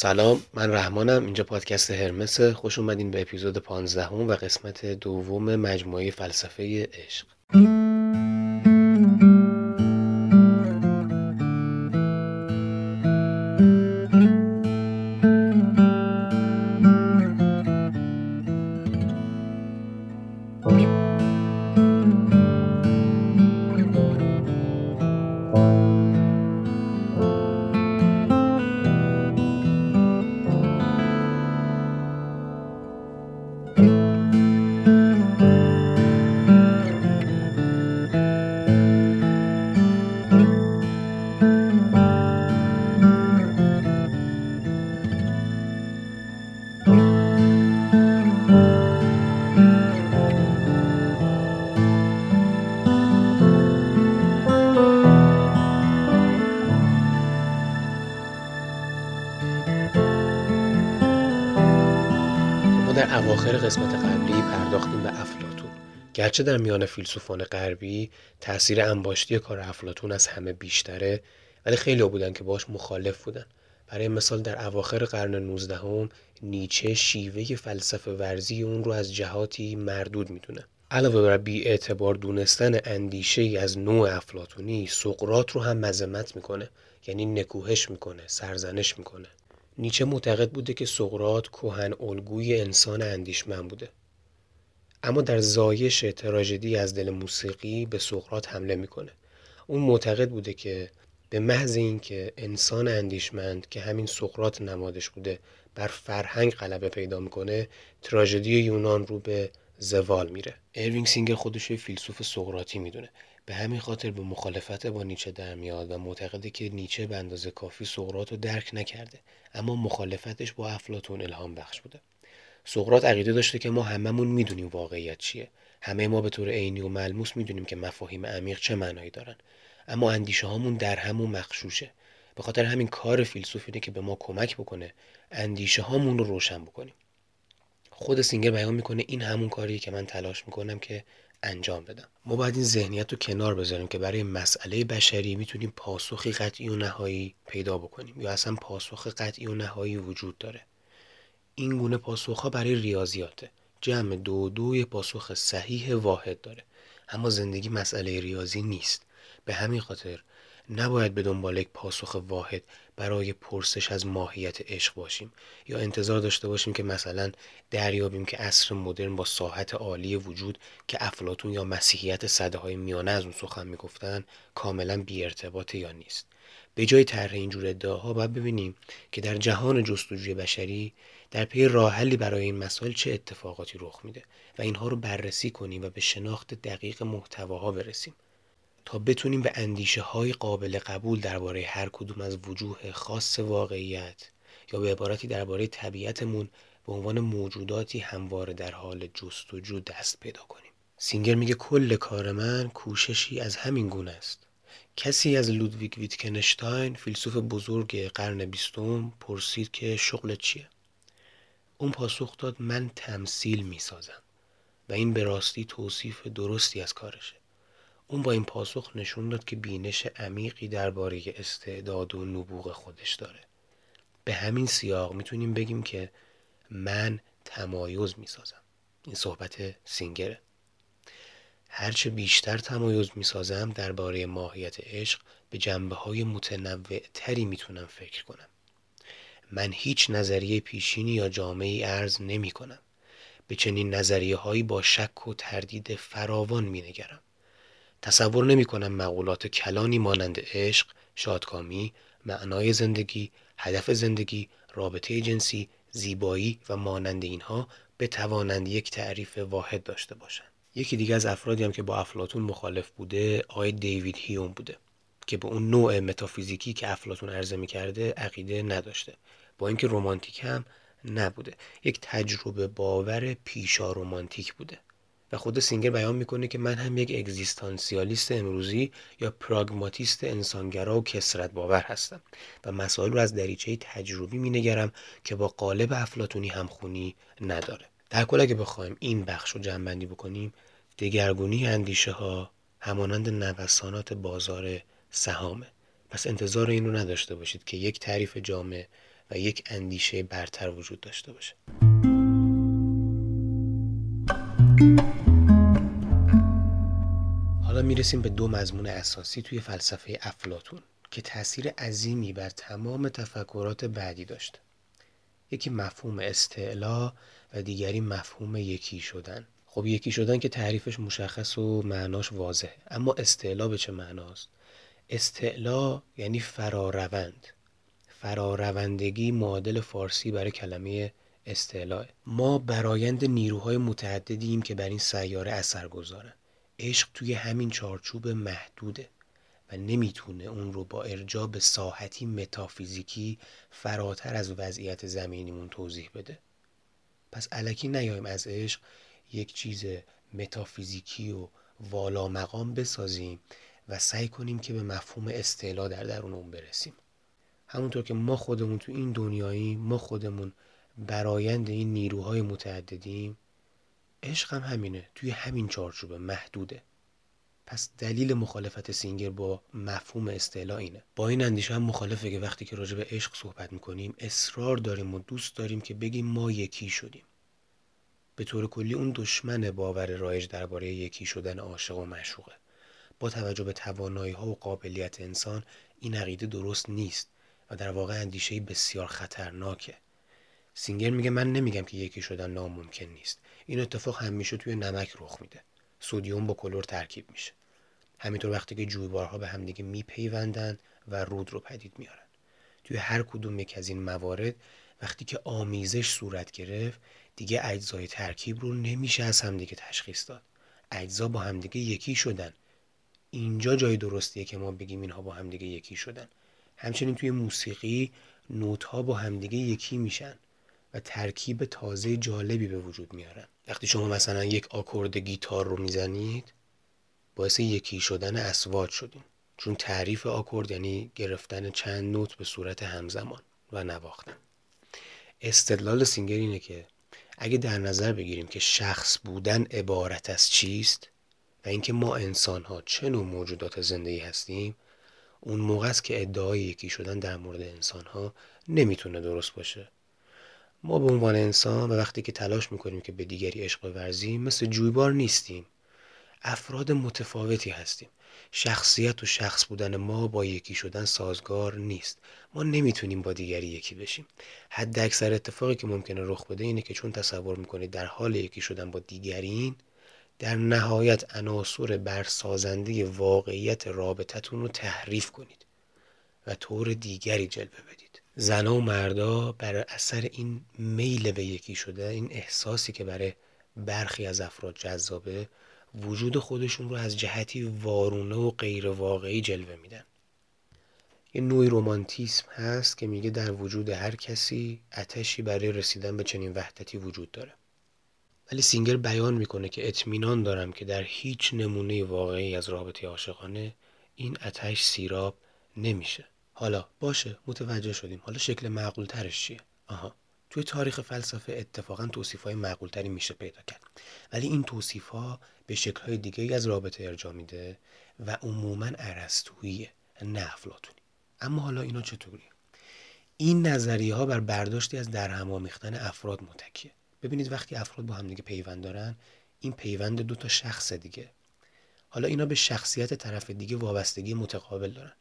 سلام من رحمانم. اینجا پادکست هرمس. خوش اومدین به اپیزود 15 و قسمت دوم مجموعه فلسفه عشق. اواخر قسمت قبلی پرداختیم به افلاتون. گرچه در میان فیلسوفان غربی تاثیر انباشتی کار افلاتون از همه بیشتره ولی خیلی بودن که باش مخالف بودن. برای مثال در اواخر قرن 19 هم نیچه شیوه فلسفه ورزی اون رو از جهاتی مردود می‌دونه. علاوه بر بی اعتبار دونستن اندیشه ای از نوع افلاتونی سقرات رو هم مذمت می‌کنه. یعنی نکوهش می‌کنه سرزنش می‌کنه. نیچه معتقد بوده که سقراط کهن الگوی انسان اندیشمند بوده. اما در زایش تراژدی از دل موسیقی به سقراط حمله می‌کنه. اون معتقد بوده که به محض اینکه انسان اندیشمند که همین سقراط نمادش بوده بر فرهنگ غلبه پیدا می‌کنه تراژدی یونان رو به زوال میره. اروینگ سینگر خودش فیلسوف سقراطی می‌دونه. به همین خاطر به مخالفت با نیچه در میاد و معتقده که نیچه به اندازه کافی سقراط رو درک نکرده. اما مخالفتش با افلاتون الهام بخش بوده. سقراط عقیده داشته که ما هممون می‌دونیم واقعیت چیه. همه ما به طور عینی و ملموس می‌دونیم که مفاهیم عمیق چه معنایی دارن. اما اندیشه هامون در همون مخشوشه به خاطر همین کار فیلسوف اینه که به ما کمک بکنه اندیشه هامون رو روشن بکنیم. خود سینگر بیان می‌کنه این همون کاریه که من تلاش می‌کنم که انجام بدم. ما باید این ذهنیت رو کنار بذاریم که برای مسئله بشری می‌تونیم پاسخی قطعی و نهایی پیدا بکنیم. یا اصلا پاسخ قطعی و نهایی وجود داره. این گونه پاسخ ها برای ریاضیاته. جمع دو دوی پاسخ صحیح واحد داره. اما زندگی مسئله ریاضی نیست. به همین خاطر نباید به دنبال یک پاسخ واحد برای پرسش از ماهیت عشق باشیم یا انتظار داشته باشیم که مثلا دریابیم که عصر مدرن با ساحت عالی وجود که افلاتون یا مسیحیت صده های میانه از اون سخن می‌گفتن کاملا بی ارتباطه یا نیست. به جای طرح اینجور ادعاها باید ببینیم که در جهان جستجوی بشری در پی راحلی برای این مسائل چه اتفاقاتی رخ میده و اینها رو بررسی کنیم و به شناخت دقیق محتواها برسیم. تا بتونیم به اندیشه های قابل قبول درباره هر کدوم از وجوه خاص واقعیت یا به عبارتی درباره طبیعتمون به عنوان موجوداتی همواره در حال جستجو دست پیدا کنیم. سینگر میگه کل کار من کوششی از همین گونه است. کسی از لودویگ ویتکنشتاین فیلسوف بزرگ قرن بیستم پرسید که شغل چیه؟ اون پاسخ داد من تمثیل می‌سازم و این به راستی توصیف درستی از کارشه. اون با این پاسخ نشون داد که بینش عمیقی درباره استعداد و نبوغ خودش داره. به همین سیاق می‌تونیم بگیم که من تمایز می‌سازم. این صحبت سینگره. هرچه بیشتر تمایز می‌سازم درباره ماهیت عشق به جنبه های متنوع تری می‌تونم فکر کنم. من هیچ نظریه پیشینی یا جامعی ارز نمی کنم به چنین نظریه هایی با شک و تردید فراوان می نگرم تصور نمی کنم مقولات کلانی مانند عشق، شادکامی، معنای زندگی، هدف زندگی، رابطه جنسی، زیبایی و مانند اینها بتوانند یک تعریف واحد داشته باشند. یکی دیگه از افرادی هم که با افلاتون مخالف بوده آقای دیوید هیوم بوده که به اون نوع متافیزیکی که افلاتون عرضه می‌کرده عقیده نداشته با اینکه رومانتیک هم نبوده یک تجربه باور پیشا رومانتیک بوده و خود سینگر بیان می‌کنه که من هم یک اگزیستانسیالیست امروزی یا پراگماتیست انسانگرا و کسرت باور هستم و مسائل رو از دریچه تجربی مینگرم که با قالب افلاتونی همخونی نداره. در کل اگه بخوایم این بخش رو جمعبندی بکنیم دگرگونی اندیشه ها همانند نوسانات بازار سهامه. پس انتظار این رو نداشته باشید که یک تعریف جامع و یک اندیشه برتر وجود داشته باشه. حالا می‌رسیم به دو مضمون اساسی توی فلسفه افلاتون که تاثیر عظیمی بر تمام تفکرات بعدی داشته یکی مفهوم استعلا و دیگری مفهوم یکی شدن. خب یکی شدن که تعریفش مشخص و معناش واضحه. اما استعلا به چه معناست؟ استعلا یعنی فراروند. فراروندگی معادل فارسی برای کلمه استعلا ما برایند نیروهای متعددیم که بر این سیاره اثر گذارن. عشق توی همین چارچوب محدوده و نمی‌تونه اون رو با ارجاع به ساحتی متافیزیکی فراتر از وضعیت زمینیمون توضیح بده. پس علکی نیایم از عشق یک چیز متافیزیکی و والا مقام بسازیم و سعی کنیم که به مفهوم استعلا در درون اون برسیم. همونطور که ما خودمون تو این دنیایی ما خودمون برایند این نیروهای متعددیم عشق هم همینه توی همین چارچوب محدوده. پس دلیل مخالفت سینگر با مفهوم استعلا اینه. با این اندیشه هم مخالفه که وقتی که راجع به عشق صحبت می‌کنیم اصرار داریم و دوست داریم که بگیم ما یکی شدیم. به طور کلی اون دشمن باور رایج درباره یکی شدن عاشق و مشوقه با توجه به توانایی ها و قابلیت انسان این عقیده درست نیست و در واقع اندیشه بسیار خطرناکه. سینگر میگه من نمیگم که یکی شدن ناممکن نیست. این اتفاق همیشه توی نمک رخ میده. سودیوم با کلور ترکیب میشه. همینطور وقتی که جویبارها به همدیگه میپیوندن و رود رو پدید میارن. توی هر کدوم یک از این موارد وقتی که آمیزش صورت گرفت دیگه اجزای ترکیب رو نمیشه از همدیگه تشخیص داد. اجزا با همدیگه یکی شدن. اینجا جای درستیه که ما بگیم اینها با همدیگه یکی شدن. همچنین توی موسیقی نوت ها با همدیگه یکی میشن. ترکیب تازه جالبی به وجود میارن وقتی شما مثلا یک آکورد گیتار رو می‌زنید باعث یکی شدن اسوات شدیم چون تعریف آکورد یعنی گرفتن چند نوت به صورت همزمان و نواختن. استدلال سینگر اینه که اگه در نظر بگیریم که شخص بودن عبارت از چیست و اینکه ما انسان ها چه نوع موجودات زندگی هستیم اون موقع است که ادعای یکی شدن در مورد انسان ها نمی‌تونه درست باشه. ما به عنوان انسان و وقتی که تلاش می‌کنیم که به دیگری عشق ورزیم مثل جویبار نیستیم. افراد متفاوتی هستیم. شخصیت و شخص بودن ما با یکی شدن سازگار نیست. ما نمی‌تونیم با دیگری یکی بشیم. حد اکثر اتفاقی که ممکنه رخ بده اینه که چون تصور می‌کنید در حال یکی شدن با دیگرین در نهایت عناصر برسازنده واقعیت رابطتون رو تحریف کنید و طور دیگری جلوه بدید. زنها و مردا بر اثر این میل به یکی شده این احساسی که برای برخی از افراد جذابه وجود خودشون رو از جهتی وارونه و غیر واقعی جلوه میدن. یه نوعی رومانتیسم هست که میگه در وجود هر کسی اتشی برای رسیدن به چنین وحدتی وجود داره. ولی سینگر بیان می‌کنه که اطمینان دارم که در هیچ نمونه واقعی از رابطه عاشقانه این اتش سیراب نمیشه. حالا باشه متوجه شدیم. حالا شکل معقول ترش چیه؟ آها. توی تاریخ فلسفه اتفاقا توصیف های معقول تری میشه پیدا کرد. ولی این توصیف ها به شکل های دیگه از رابطه ارجا میده و عموما عرستوییه نه افلاتونی اما حالا اینا چطوری؟ این نظریه ها بر برداشتی از درهم آمیختن افراد متکیه. ببینید وقتی افراد با همدیگه پیوند دارن این پیوند دو تا شخص دیگه. حالا اینا به شخصیت طرف دیگه وابستگی متقابل دارن.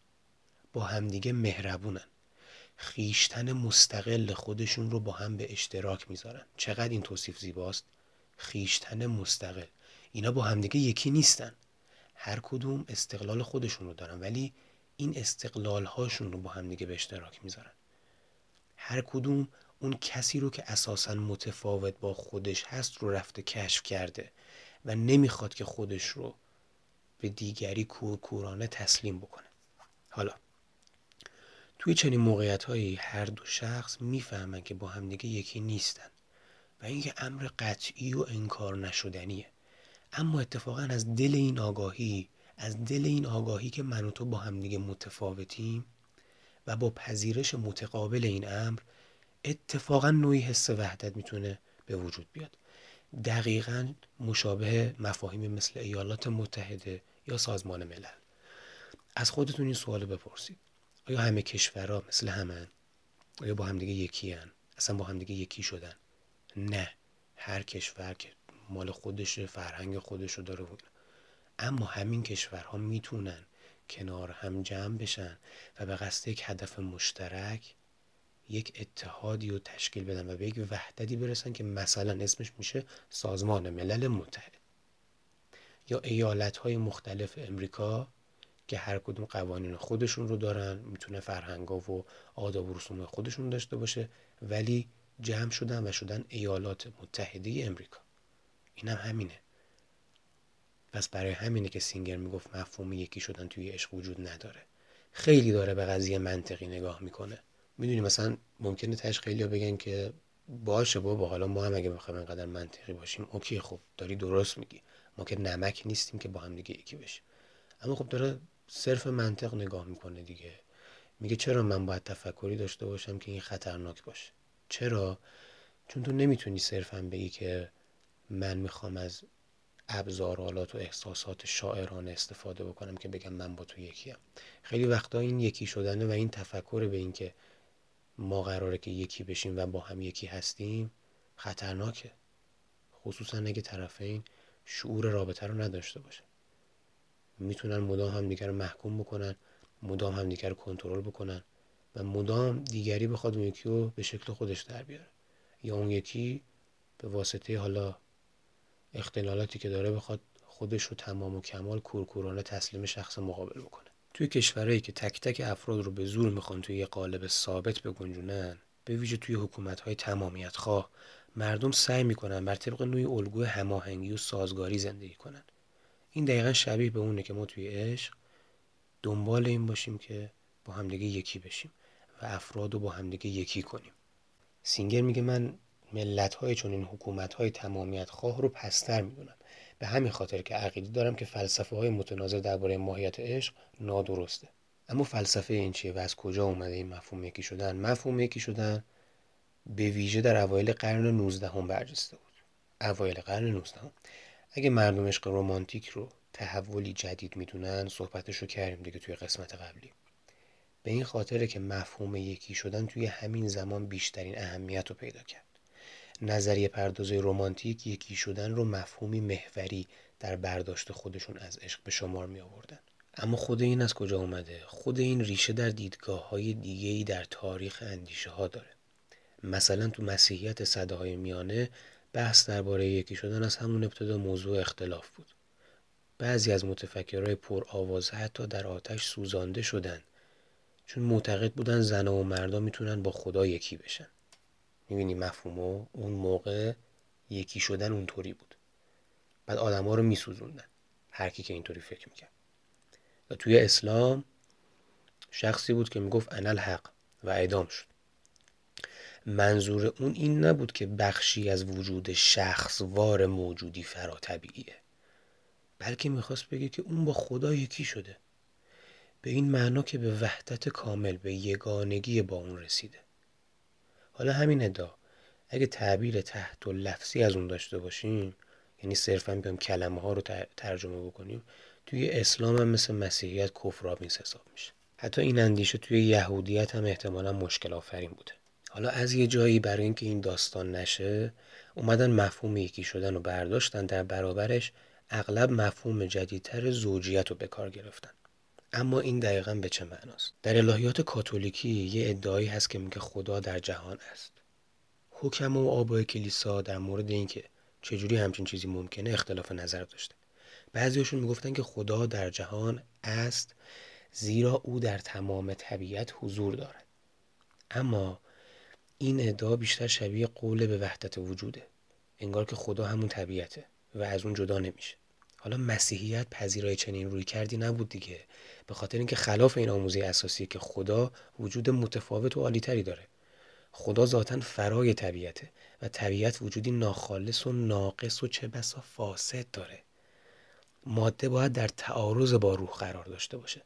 با همدیگه مهربونن. خیشتن مستقل خودشون رو با هم به اشتراک می‌ذارن. چقدر این توصیف زیباست؟ خیشتن مستقل. اینا با همدیگه یکی نیستن. هر کدوم استقلال خودشون رو دارن ولی این استقلال هاشون رو با همدیگه به اشتراک می‌ذارن. هر کدوم اون کسی رو که اساسا متفاوت با خودش هست رو رفته کشف کرده و نمی‌خواد که خودش رو به دیگری کورکورانه تسلیم بکنه. حالا توی چنین موقعیت هایی هر دو شخص می‌فهمن که با همدیگه یکی نیستن و این یه امر قطعی و انکار نشدنیه. اما اتفاقا از دل این آگاهی از دل این آگاهی که من و تو با همدیگه متفاوتیم و با پذیرش متقابل این امر اتفاقا نوعی حس وحدت می‌تونه به وجود بیاد. دقیقا مشابه مفاهیم مثل ایالات متحده یا سازمان ملل. از خودتون این سوال بپرسید. آیا همه کشورها مثل همن؟ آیا با همدیگه یکی هن؟ اصلا با همدیگه یکی شدن؟ نه. هر کشور که مال خودش فرهنگ خودش رو داره اما همین کشورها می‌تونن کنار هم جمع بشن و به قصد یک هدف مشترک یک اتحادی رو تشکیل بدن و به یک وحدتی برسن که مثلا اسمش میشه سازمان ملل متحد. یا ایالت های مختلف امریکا که هر کدوم قوانین خودشون رو دارن می‌تونه فرهنگ و آداب و رسوم خودشون داشته باشه ولی جمع شدن و شدن ایالات متحده امریکا. این هم همینه. پس برای همینه که سینگر می‌گفت مفهوم یکی شدن توی عشق وجود نداره. خیلی داره به قضیه منطقی نگاه می‌کنه. می‌دونی مثلا ممکنه تش خیلی بگن که باشه بابا حالا ما هم اگه بخوایم انقدر منطقی باشیم اوکی خب داری درست میگی. ما که نمک نیستیم که با هم دیگه یکی بشیم. اما خب داره صرف منطق نگاه می‌کنه دیگه. میگه چرا من باید تفکری داشته باشم که این خطرناک باشه؟ چرا؟ چون تو نمی‌تونی صرفا بگی که من می‌خوام از ابزارالات و احساسات شاعرانه استفاده بکنم که بگم من با تو یکیم. خیلی وقتا این یکی شدنه و این تفکر به این که ما قراره که یکی بشیم و با هم یکی هستیم خطرناکه. خصوصا اگه طرفین شعور رابطه رو نداشته باشه. می‌تونن مدام هم دیگر محکوم بکنن مدام هم دیگر کنترل بکنن و مدام دیگری بخواد اون یکی رو به شکل خودش در بیاره یا اون یکی به واسطه حالا اختلالاتی که داره بخواد خودش رو تمام و کمال کورکورانه تسلیم شخص مقابل بکنه. توی کشورهایی که تک تک افراد رو به زور می‌خوان توی یه قالب ثابت بگنجونن به ویژه توی حکومت های تمامیت خواه مردم سعی می‌کنن بر طبق نوعی الگوی هماهنگی و سازگاری زندگی کنن. این دقیقا شبیه به اونه که ما توی عشق دنبال این باشیم که با همدیگه یکی بشیم و افراد رو با همدیگه یکی کنیم. سینگر میگه من ملت های چون این حکومت های تمامیت خواه رو پستر می‌دونم. به همین خاطر که عقیده دارم که فلسفه های متناظر درباره ماهیت عشق نادرسته. اما فلسفه این چیه و از کجا اومده این مفهوم یکی شدن؟ مفهوم یکی شدن به ویژه در اوایل قرن 19 هم برجسته بود. اوایل قرن 19 هم. اگه مردم عشق رمانتیک رو تحولی جدید می‌دونن صحبتش رو کردیم دیگه توی قسمت قبلی به این خاطره که مفهوم یکی شدن توی همین زمان بیشترین اهمیت رو پیدا کرد نظریه پردازه رمانتیک یکی شدن رو مفهومی محوری در برداشت خودشون از عشق به شمار می آوردن. اما خود این از کجا اومده؟ خود این ریشه در دیدگاه های دیگه ای در تاریخ اندیشه ها داره. مثلا تو مسیحیت صده های میانه بحث درباره یکی شدن از همون ابتدا موضوع اختلاف بود. بعضی از متفکرهای پر آواز حتی در آتش سوزانده شدن. چون معتقد بودن زن و مردا می‌تونن با خدا یکی بشن. می‌بینی مفهومو؟ اون موقع یکی شدن اونطوری بود. بعد آدما رو میسوزوندن. هر کی که اینطوری فکر می‌کرد. و توی اسلام شخصی بود که می‌گفت انا الحق و اعدام شد. منظور اون این نبود که بخشی از وجود شخصوار موجودی فرا طبیعیه. بلکه می‌خواست بگه که اون با خدا یکی شده. به این معنا که به وحدت کامل به یگانگی با اون رسیده. حالا همین ادعا. اگه تعبیر تحت و لفظی از اون داشته باشیم یعنی صرفا بیام کلمه ها رو ترجمه بکنیم توی اسلام هم مثل مسیحیت کفرآمیز حساب میشه. حتی این اندیشه توی یهودیت هم احتمالا مشکل آفرین بوده. حالا از یه جایی برای اینکه این داستان نشه اومدن مفهوم یکی شدن و برداشتن در برابرش اغلب مفهوم جدیدتر زوجیت رو به کار گرفتن. اما این دقیقا به چه معناست؟ در الهیات کاتولیکی یه ادعایی هست که میگه خدا در جهان است. حکم و آبای کلیسا در مورد اینکه چجوری همچین چیزی ممکنه اختلاف نظر داشته. بعضیشون می‌گفتن که خدا در جهان است زیرا او در تمام طبیعت حضور دارد. اما این ادعا بیشتر شبیه قول به وحدت وجوده. انگار که خدا همون طبیعته و از اون جدا نمیشه. حالا مسیحیت پذیرای چنین روی کردی نبود دیگه. به خاطر اینکه خلاف این آموزه اساسی که خدا وجود متفاوت و عالیتری داره. خدا ذاتا فرای طبیعته و طبیعت وجودی ناخالص و ناقص و چه بسا فاسد داره. ماده باید در تعارض با روح قرار داشته باشه.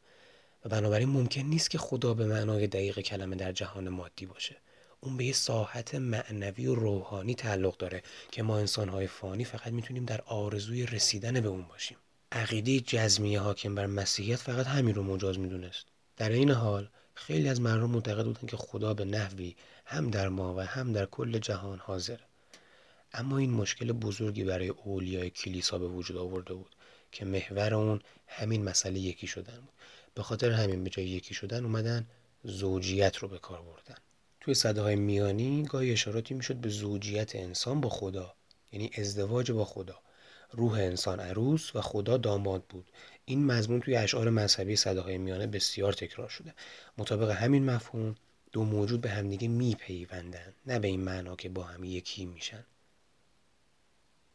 و بنابراین ممکن نیست که خدا به معنای دقیق کلمه در جهان مادی باشه. اون به یه ساحت معنوی و روحانی تعلق داره که ما انسانهای فانی فقط می‌تونیم در آرزوی رسیدن به اون باشیم. عقیده جزمیه حاکم بر مسیحیت فقط همین رو مجاز می‌دونست. در این حال خیلی از مردم معتقد بودن که خدا به نحوی هم در ما و هم در کل جهان حاضر. اما این مشکل بزرگی برای اولیای کلیسا به وجود آورده بود که محور اون همین مسئله یکی شدن بود. به خاطر همین به جای یکی شدن اومدن زوجیت رو به کار بردن. توی صده های میانی گاهی اشاراتی می‌شد به زوجیت انسان با خدا یعنی ازدواج با خدا. روح انسان عروس و خدا داماد بود. این مضمون توی اشعار مذهبی صده های میانه بسیار تکرار شده. مطابق همین مفهوم دو موجود به همدیگه میپیوندن نه به این معنا که با هم یکی میشن.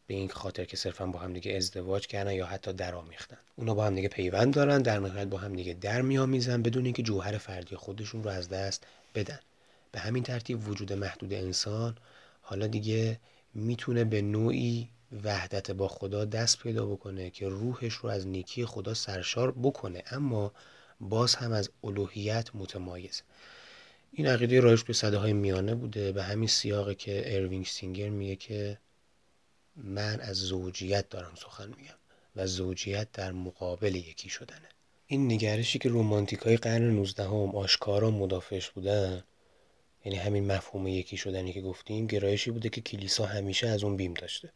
به این خاطر که صرفا با هم دیگه ازدواج کردن یا حتی درآمیختن اونا با هم دیگه پیوند دارن در نهایت با هم دیگه در میآمیزن بدون اینکه جوهر فردی خودشون رو از دست بدن. به همین ترتیب وجود محدود انسان حالا دیگه می‌تونه به نوعی وحدت با خدا دست پیدا بکنه که روحش رو از نیکی خدا سرشار بکنه. اما باز هم از الوهیت متمایز. این عقیده رایج به سده های میانه بوده. به همین سیاقه که اروینگ سینگر میگه که من از زوجیت دارم سخن میگم و زوجیت در مقابل یکی شدنه. این نگرشی که رومانتیکای قرن 19 هم آشکارا مدافعش بودن یعنی همین مفهوم یکی شدنی که گفتیم گرایشی بوده که کلیسا همیشه از اون بیم داشته.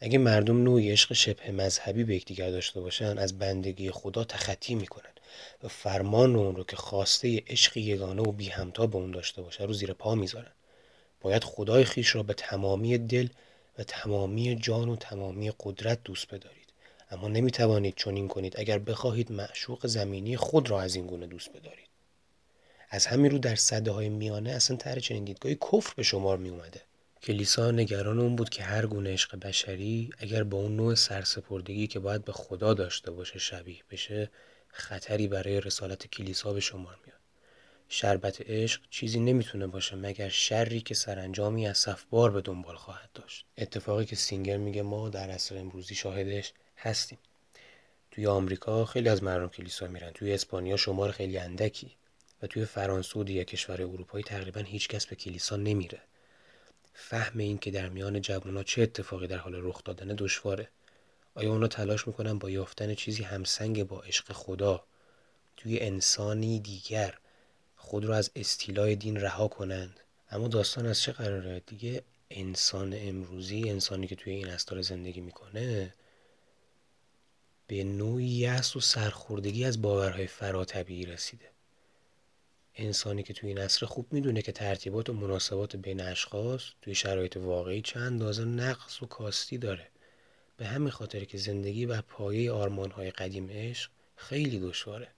اگه مردم نوعی عشق شبه مذهبی به یکدیگر داشته باشن از بندگی خدا تخطی می‌کنن و فرمان اون رو که خواسته عشق یگانه و بی همتا به اون داشته باشه رو زیر پا می‌ذارن. باید خدای خیش را به تمامی دل و تمامی جان و تمامی قدرت دوست بدارید. اما نمی‌توانید چنین کنید اگر بخواهید معشوق زمینی خود را از این گونه دوست بدارید. از همین رو در صده های میانه اصلا تر چنین دیدگاهی کفر به شمار می اومده کلیسا نگران اون بود که هر گونه عشق بشری اگر با اون نوع سرسپردگی که باید به خدا داشته باشه شبیه بشه خطری برای رسالت کلیسا به شمار میاد. شربت عشق چیزی نمی‌تونه باشه مگر شری که سرانجامی از صفبار به دنبال خواهد داشت. اتفاقی که سینگر میگه ما در عصر امروزی شاهدش هستیم. توی آمریکا خیلی از مردم کلیسا میرن توی اسپانیا شمار خیلی اندکی. و توی فرانسه و دیگه کشور اروپایی تقریبا هیچ کس به کلیسا نمیره. فهم این که در میان جوونا چه اتفاقی در حال رخ دادن دشواره. آیا اونا تلاش می‌کنن با یافتن چیزی همسنگ با عشق خدا توی انسانی دیگر خود رو از استیلای دین رها کنند؟ اما داستان از چه قراره؟ دیگه انسان امروزی انسانی که توی این استار زندگی می‌کنه به نوعی یأس و سرخوردگی از باورهای فراتبیعی رسیده. انسانی که توی این عصر خوب می‌دونه که ترتیبات و مناسبات بین اشخاص توی شرایط واقعی چند اندازه نقص و کاستی داره. به همین خاطر که زندگی بر پایه آرمانهای قدیم عشق خیلی دشواره.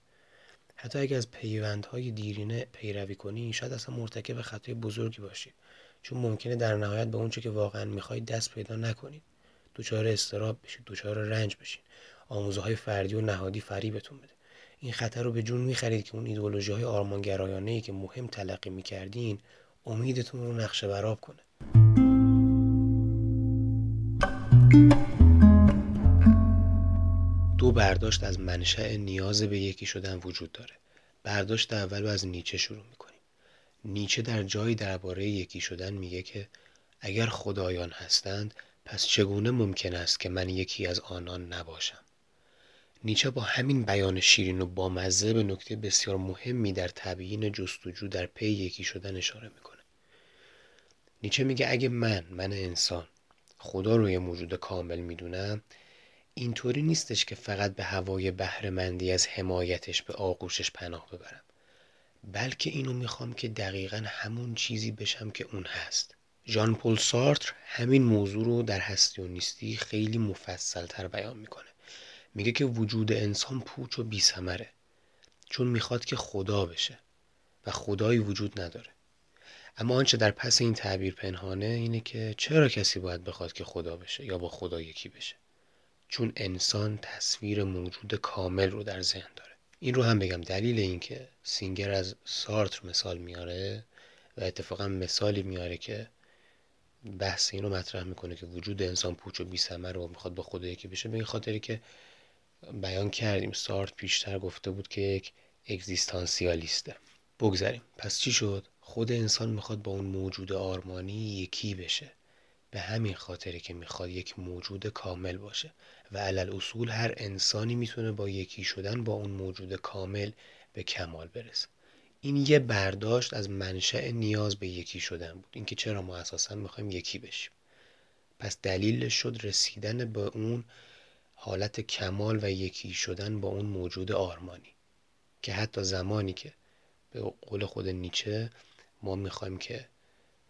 حتی اگر از پیوندهای دیرینه پیروی کنی شاید اصلا مرتکب خطای بزرگی باشی. چون ممکنه در نهایت به اونچه که واقعا می‌خواید دست پیدا نکنید دچار استراب بشید دچار رنج بشین آموزه های فردی و نهادی فریبتون بده. این خطر رو به جون می‌خرید که اون ایدولوژی های آرمانگرایانه ای که مهم تلقی می‌کردین امیدتون رو نقشه براب کنه. دو برداشت از منشأ نیاز به یکی شدن وجود داره. برداشت اول رو از نیچه شروع می‌کنیم. نیچه در جایی درباره یکی شدن میگه که اگر خدایان هستند پس چگونه ممکن است که من یکی از آنان نباشم؟ نیچه با همین بیان شیرین و بامزه به نکته بسیار مهمی در تبیین جستجو در پی یکی شدن اشاره می‌کنه. نیچه میگه اگه من من انسان خدا رو یه موجود کامل می‌دونم اینطوری نیستش که فقط به هوای بهرهمندی از حمایتش به آغوشش پناه ببرم. بلکه اینو می‌خوام که دقیقا همون چیزی بشم که اون هست. ژان پل سارتر همین موضوع رو در هستی و نیستی خیلی مفصل تر بیان می‌کنه. میگه که وجود انسان پوچ و بیسمره چون می‌خواد که خدا بشه و خدایی وجود نداره. اما آنچه در پس این تعبیر پنهانه اینه که چرا کسی باید بخواد که خدا بشه یا با خدا یکی بشه؟ چون انسان تصویر موجود کامل رو در ذهن داره. این رو هم بگم دلیل این که سینگر از سارتر مثال میاره و اتفاقا مثالی میاره که بحث این رو مطرح می‌کنه که وجود انسان پوچ و بیسمر رو می‌خواد با خدا یکی بشه به این خاطری که بیان کردیم. سارت پیشتر گفته بود که یک اگزیستانسیالیسته. بگذاریم پس چی شد؟ خود انسان می‌خواد با اون موجود آرمانی یکی بشه. به همین خاطره که می‌خواد یک موجود کامل باشه. و علل اصول هر انسانی می‌تونه با یکی شدن با اون موجود کامل به کمال برسه. این یه برداشت از منشأ نیاز به یکی شدن بود. اینکه چرا ما اساسا می‌خوایم یکی بشیم. پس دلیلش شد رسیدن به اون حالت کمال و یکی شدن با اون موجود آرمانی. که حتی زمانی که به قول خود نیچه ما می‌خوایم که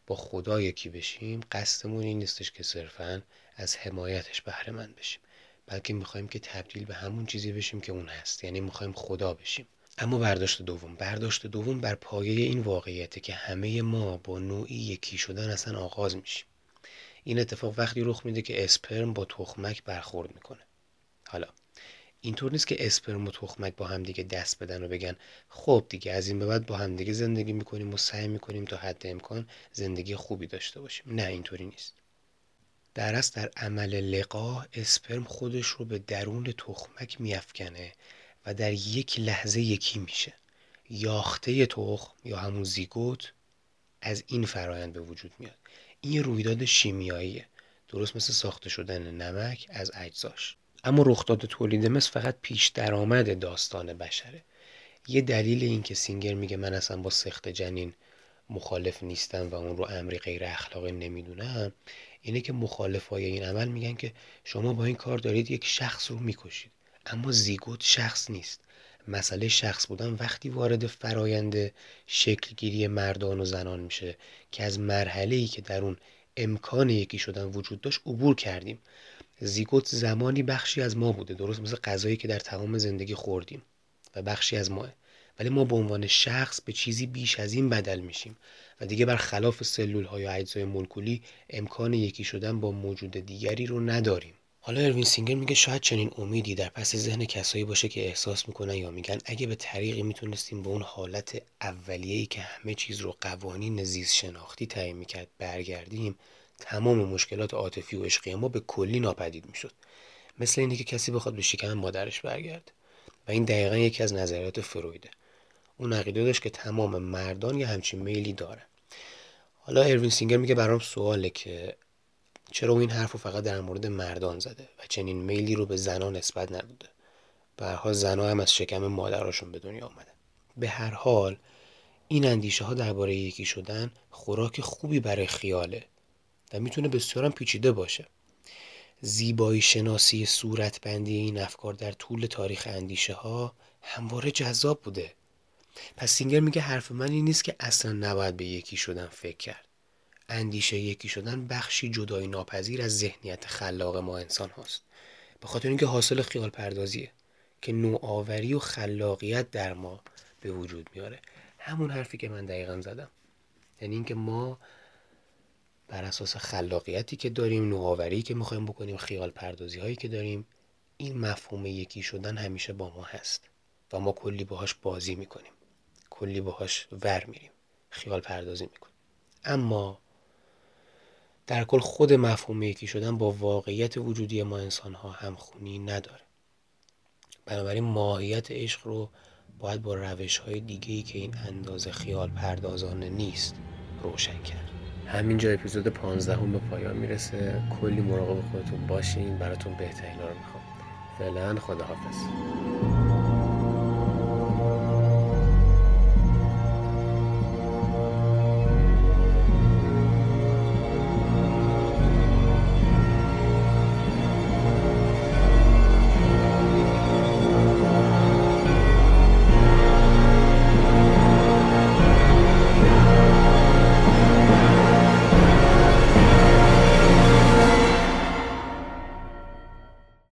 با خدا یکی بشیم قصدمون این نیستش که صرفا از حمایتش بهره مند بشیم. بلکه می‌خوایم که تبدیل به همون چیزی بشیم که اون هست. یعنی می‌خوایم خدا بشیم. اما برداشت دوم. برداشت دوم بر پایه این واقعیته که همه ما با نوعی یکی شدن اصلا آغاز میشیم. این اتفاق وقتی رخ میده که اسپرم با تخمک برخورد می‌کنه. حالا اینطور نیست که اسپرم و تخمک با همدیگه دست بدن و بگن خب دیگه از این به بعد با همدیگه زندگی می‌کنیم و سعی می‌کنیم تا حد امکان زندگی خوبی داشته باشیم. نه اینطوری نیست. در از در عمل لقا اسپرم خودش رو به درون تخمک میافکنه و در یک لحظه یکی میشه. یاخته تخم یا همون زیگوت از این فرایند به وجود میاد. این رویداد شیمیاییه. درست مثل ساخته شدن نمک از اجزاش. اما رخداد تولید مثل فقط پیش درآمد داستان بشره. یه دلیل این که سینگر میگه من اصلا با سخت جنین مخالف نیستم و اون رو امری غیر اخلاقی نمی‌دونم اینه که مخالفای این عمل میگن که شما با این کار دارید یک شخص رو می‌کشید. اما زیگوت شخص نیست. مسئله شخص بودن وقتی وارد فرایند شکلگیری مردان و زنان میشه که از مرحله ای که در اون امکان یکی شدن وجود داشت عبور کردیم. زیگوت زمانی بخشی از ما بوده درست مثل غذایی که در تمام زندگی خوردیم و بخشی از ماه. ولی ما به عنوان شخص به چیزی بیش از این بدل میشیم و دیگه بر خلاف سلول های یا اجزای مولکولی امکان یکی شدن با موجود دیگری رو نداریم. حالا اروینگ سینگر میگه شاید چنین امیدی در پس ذهن کسایی باشه که احساس می‌کنن یا میگن اگه به طریقی می‌تونستیم به اون حالت اولیه‌ای که همه چیز رو قوانین زیست شناختی تعیین می‌کرد برگردیم تمام مشکلات عاطفی و عشقی ما به کلی ناپدید می‌شد. مثل اینه که کسی بخواد به شکم مادرش برگرده. و این دقیقا یکی از نظریات فرویده. اون عقیده داشت که تمام مردان یه همچین میلی داره حالا اروینگ سینگر میگه برام سواله که چرا این حرف رو فقط در مورد مردان زده و چنین میلی رو به زنان نسبت نداده. به هر زنها هم از شکم مادراشون به دنیا آمده به هر حال این اندیشه ها درباره یکی شدن خوراک خوبی برای خیاله. و می‌تونه بسیارم پیچیده باشه. زیبایی شناسی صورت بندی این افکار در طول تاریخ اندیشه ها همواره جذاب بوده. پس سینگر میگه حرف من این نیست که اصلا نباید به یکی شدن فکر کرد. اندیشه یکی شدن بخشی جدای ناپذیر از ذهنیت خلاق ما انسان هاست. به خاطر اینکه حاصل خیال پردازیه که نوآوری و خلاقیت در ما به وجود میاره. همون حرفی که من دقیقا زدم. یعنی اینکه ما بر اساس خلاقیتی که داریم نوآوری که می‌خوایم بکنیم خیال پردازی هایی که داریم این مفهوم یکی شدن همیشه با ما هست و ما کلی باهاش بازی می‌کنیم. کلی باهاش ور میریم. خیال پردازی می‌کنیم. اما در کل خود مفهوم یکی شدن با واقعیت وجودی ما انسان ها همخونی نداره. بنابراین ماهیت عشق رو باید با روش های دیگه که این اندازه خیال پردازانه نیست روشن کرد. همینجا اپیزود 15 هم به پایان می‌رسه. کلی مراقب خودتون باشین. براتون بهترین رو می‌خوام. فعلا خداحافظ.